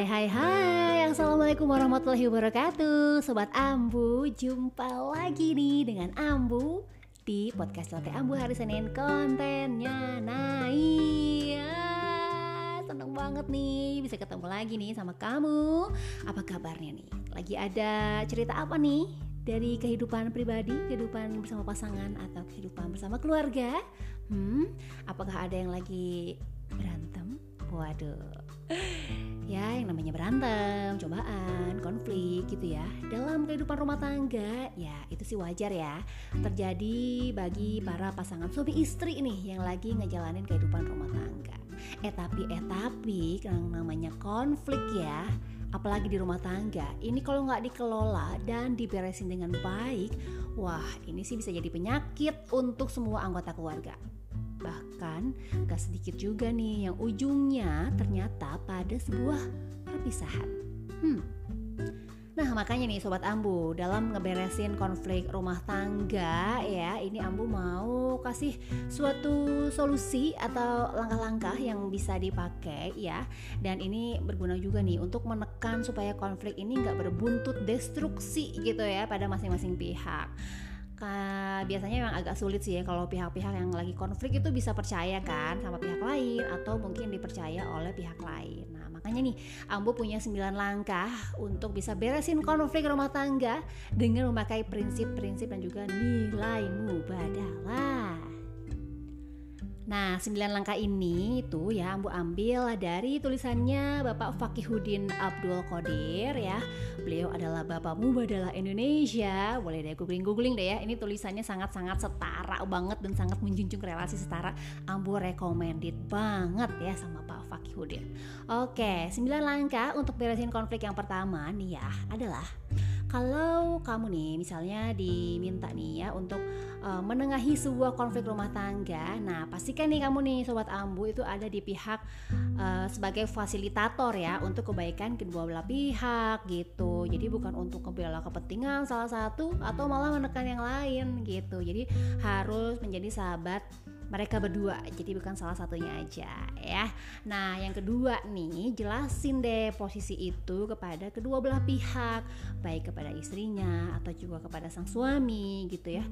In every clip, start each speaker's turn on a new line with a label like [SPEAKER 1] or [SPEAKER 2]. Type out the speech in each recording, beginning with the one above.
[SPEAKER 1] Hai hai hai Assalamualaikum warahmatullahi wabarakatuh Sobat Ambu Jumpa lagi nih dengan Ambu Di podcast Lote Ambu hari Senin Kontennya naik ah, Seneng banget nih Bisa ketemu lagi nih sama kamu Apa kabarnya nih? Lagi ada cerita apa nih? Dari kehidupan pribadi, kehidupan bersama pasangan Atau kehidupan bersama keluarga Hmm, apakah ada yang lagi berantem? Waduh ya yang namanya berantem, cobaan, konflik gitu ya. Dalam kehidupan rumah tangga ya itu sih wajar ya. Terjadi bagi para pasangan suami istri nih yang lagi ngejalanin kehidupan rumah tangga. Eh tapi eh tapi yang namanya konflik ya apalagi di rumah tangga ini kalau nggak dikelola dan diberesin dengan baik wah ini sih bisa jadi penyakit untuk semua anggota keluarga Bahkan gak sedikit juga nih yang ujungnya ternyata pada sebuah perpisahan. Hmm. Nah makanya nih Sobat Ambu dalam ngeberesin konflik rumah tangga ya Ini Ambu mau kasih suatu solusi atau langkah-langkah yang bisa dipakai ya Dan ini berguna juga nih untuk menekan supaya konflik ini nggak berbuntut destruksi gitu ya pada masing-masing pihak biasanya memang agak sulit sih ya kalau pihak-pihak yang lagi konflik itu bisa percaya kan sama pihak lain atau mungkin dipercaya oleh pihak lain. Nah makanya nih Ambo punya 9 langkah untuk bisa beresin konflik rumah tangga dengan memakai prinsip-prinsip dan juga nilai mubadalah. Nah, sembilan langkah ini itu ya Ambu ambil dari tulisannya Bapak Fakihudin Abdul Qadir ya. Beliau adalah Bapak Mubadalah Indonesia. Boleh deh googling-googling deh ya. Ini tulisannya sangat-sangat setara banget dan sangat menjunjung relasi setara. Ambu recommended banget ya sama Pak Fakihudin. Oke, sembilan langkah untuk beresin konflik yang pertama nih ya adalah kalau kamu nih misalnya diminta nih ya untuk uh, menengahi sebuah konflik rumah tangga, nah pastikan nih kamu nih sobat ambu itu ada di pihak uh, sebagai fasilitator ya untuk kebaikan kedua belah pihak gitu. Jadi bukan untuk kebela kepentingan salah satu atau malah menekan yang lain gitu. Jadi harus menjadi sahabat mereka berdua. Jadi bukan salah satunya aja ya. Nah yang kedua nih jelasin deh posisi itu kepada kedua belah pihak. Baik kepada istrinya atau juga kepada sang suami gitu ya.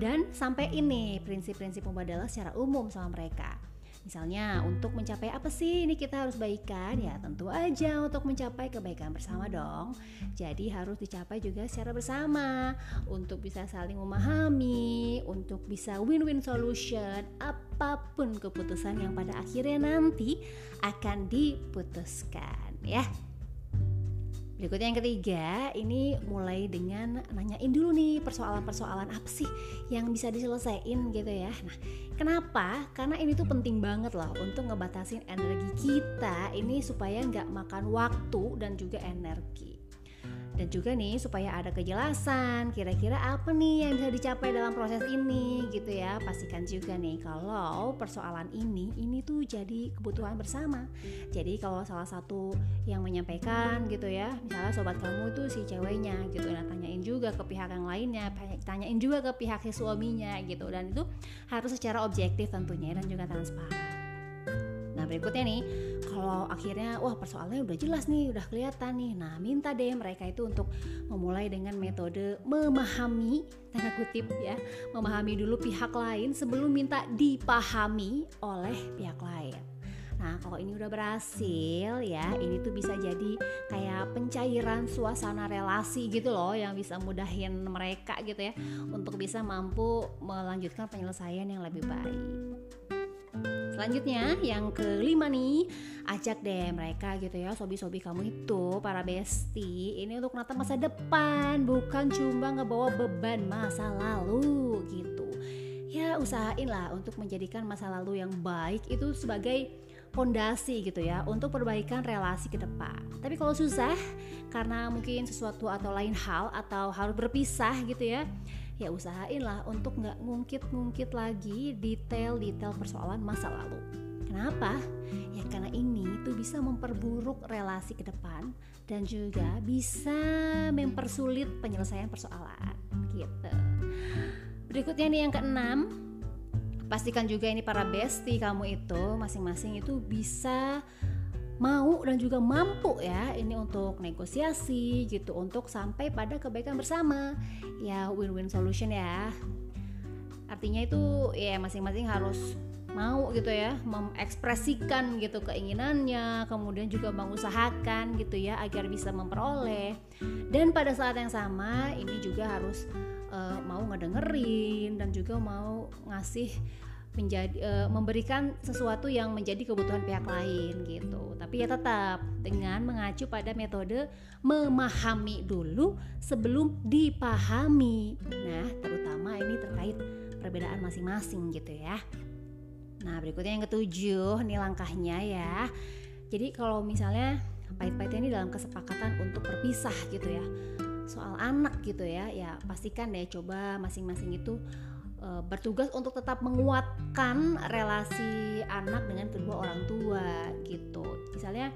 [SPEAKER 1] Dan sampai ini prinsip-prinsip pembadalah secara umum sama mereka Misalnya untuk mencapai apa sih ini kita harus baikan ya tentu aja untuk mencapai kebaikan bersama dong. Jadi harus dicapai juga secara bersama untuk bisa saling memahami, untuk bisa win-win solution apa pun keputusan yang pada akhirnya nanti akan diputuskan ya. Berikutnya yang ketiga, ini mulai dengan nanyain dulu nih persoalan-persoalan apa sih yang bisa diselesaikan gitu ya. Nah, kenapa? Karena ini tuh penting banget loh untuk ngebatasin energi kita ini supaya nggak makan waktu dan juga energi dan juga nih supaya ada kejelasan kira-kira apa nih yang bisa dicapai dalam proses ini gitu ya. Pastikan juga nih kalau persoalan ini ini tuh jadi kebutuhan bersama. Jadi kalau salah satu yang menyampaikan gitu ya misalnya sobat kamu itu si ceweknya gitu. Nah tanyain juga ke pihak yang lainnya tanyain juga ke pihak si suaminya gitu. Dan itu harus secara objektif tentunya dan juga transparan Nah berikutnya nih, kalau akhirnya wah persoalannya udah jelas nih, udah kelihatan nih. Nah minta deh mereka itu untuk memulai dengan metode memahami, tanda kutip ya, memahami dulu pihak lain sebelum minta dipahami oleh pihak lain. Nah, kalau ini udah berhasil ya, ini tuh bisa jadi kayak pencairan suasana relasi gitu loh yang bisa mudahin mereka gitu ya untuk bisa mampu melanjutkan penyelesaian yang lebih baik. Selanjutnya yang kelima nih Ajak deh mereka gitu ya Sobi-sobi kamu itu Para besti Ini untuk nata masa depan Bukan cuma ngebawa beban masa lalu gitu Ya usahain lah untuk menjadikan masa lalu yang baik Itu sebagai pondasi gitu ya untuk perbaikan relasi ke depan. Tapi kalau susah karena mungkin sesuatu atau lain hal atau harus berpisah gitu ya, ya usahain lah untuk nggak ngungkit-ngungkit lagi detail-detail persoalan masa lalu. Kenapa? Ya karena ini tuh bisa memperburuk relasi ke depan dan juga bisa mempersulit penyelesaian persoalan gitu. Berikutnya nih yang keenam, pastikan juga ini para bestie kamu itu masing-masing itu bisa mau dan juga mampu ya ini untuk negosiasi gitu untuk sampai pada kebaikan bersama. Ya win-win solution ya. Artinya itu ya masing-masing harus mau gitu ya mengekspresikan gitu keinginannya kemudian juga mengusahakan gitu ya agar bisa memperoleh. Dan pada saat yang sama ini juga harus uh, mau ngedengerin dan juga mau ngasih menjadi uh, memberikan sesuatu yang menjadi kebutuhan pihak lain gitu. Tapi ya tetap dengan mengacu pada metode memahami dulu sebelum dipahami. Nah, terutama ini terkait perbedaan masing-masing gitu ya. Nah, berikutnya yang ketujuh, nih langkahnya ya. Jadi kalau misalnya pahit-pahitnya ini dalam kesepakatan untuk berpisah gitu ya. Soal anak gitu ya, ya pastikan deh coba masing-masing itu e, bertugas untuk tetap menguatkan relasi anak dengan kedua orang tua gitu. Misalnya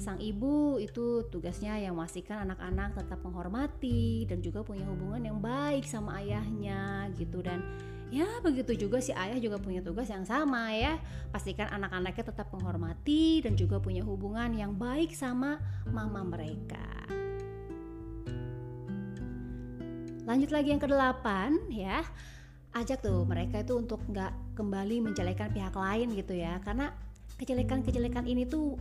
[SPEAKER 1] sang ibu itu tugasnya yang memastikan anak-anak tetap menghormati dan juga punya hubungan yang baik sama ayahnya gitu. Dan ya begitu juga si ayah juga punya tugas yang sama ya. Pastikan anak-anaknya tetap menghormati dan juga punya hubungan yang baik sama mama mereka. Lanjut lagi yang kedelapan ya. Ajak tuh mereka itu untuk nggak kembali menjelekan pihak lain gitu ya. Karena kejelekan-kejelekan ini tuh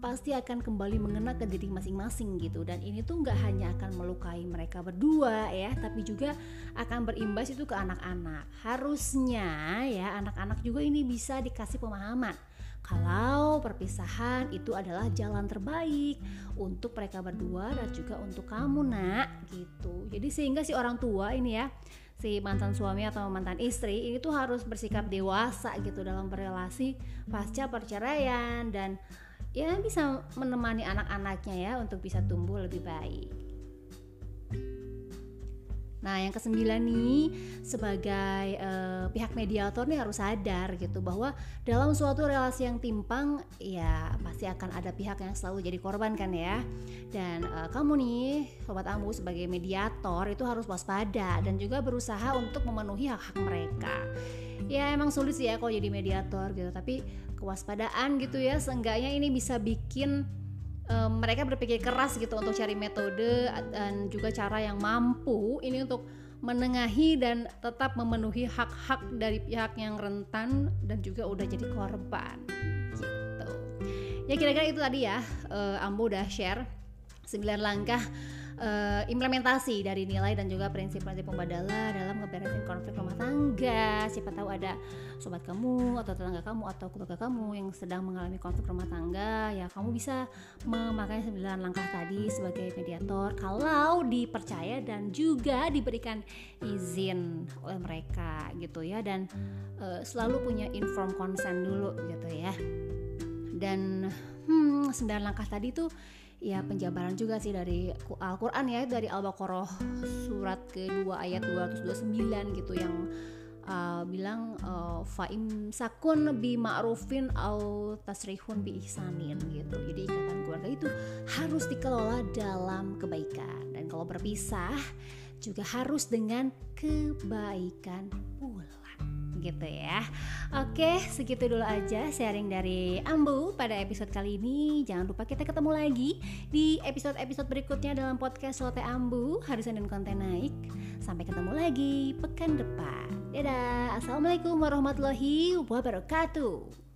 [SPEAKER 1] pasti akan kembali mengena ke diri masing-masing gitu. Dan ini tuh nggak hanya akan melukai mereka berdua ya tapi juga akan berimbas itu ke anak-anak. Harusnya ya anak-anak juga ini bisa dikasih pemahaman kalau perpisahan itu adalah jalan terbaik untuk mereka berdua dan juga untuk kamu nak gitu. Jadi sehingga si orang tua ini ya si mantan suami atau mantan istri ini tuh harus bersikap dewasa gitu dalam berrelasi pasca perceraian dan ya bisa menemani anak-anaknya ya untuk bisa tumbuh lebih baik. Nah, yang kesembilan nih sebagai uh, pihak mediator nih harus sadar gitu bahwa dalam suatu relasi yang timpang ya pasti akan ada pihak yang selalu jadi korban kan ya. Dan uh, kamu nih sobat Ambu sebagai mediator itu harus waspada dan juga berusaha untuk memenuhi hak-hak mereka. Ya emang sulit sih ya kalau jadi mediator gitu, tapi kewaspadaan gitu ya seenggaknya ini bisa bikin um, mereka berpikir keras gitu untuk cari metode dan juga cara yang mampu ini untuk menengahi dan tetap memenuhi hak-hak dari pihak yang rentan dan juga udah jadi korban gitu. Ya kira-kira itu tadi ya uh, Ambo udah share 9 langkah uh, implementasi dari nilai dan juga prinsip-prinsip pembadala dalam ngeberesin konflik rumah tangga. Siapa tahu ada sobat kamu atau tetangga kamu atau keluarga kamu yang sedang mengalami konflik rumah tangga, ya kamu bisa memakai sembilan langkah tadi sebagai mediator kalau dipercaya dan juga diberikan izin oleh mereka gitu ya dan uh, selalu punya inform consent dulu gitu ya. Dan hmm, sembilan langkah tadi tuh ya penjabaran juga sih dari Al-Qur'an ya dari Al-Baqarah surat kedua ayat 229 gitu yang uh, bilang uh, faim sakun bi ma'rufin au tasrihun bi ihsanin gitu. Jadi ikatan keluarga itu harus dikelola dalam kebaikan dan kalau berpisah juga harus dengan kebaikan pula gitu ya. Oke, segitu dulu aja sharing dari Ambu pada episode kali ini. Jangan lupa kita ketemu lagi di episode-episode berikutnya dalam podcast Lote Ambu, Hari Senin Konten Naik. Sampai ketemu lagi pekan depan. Dadah. Assalamualaikum warahmatullahi wabarakatuh.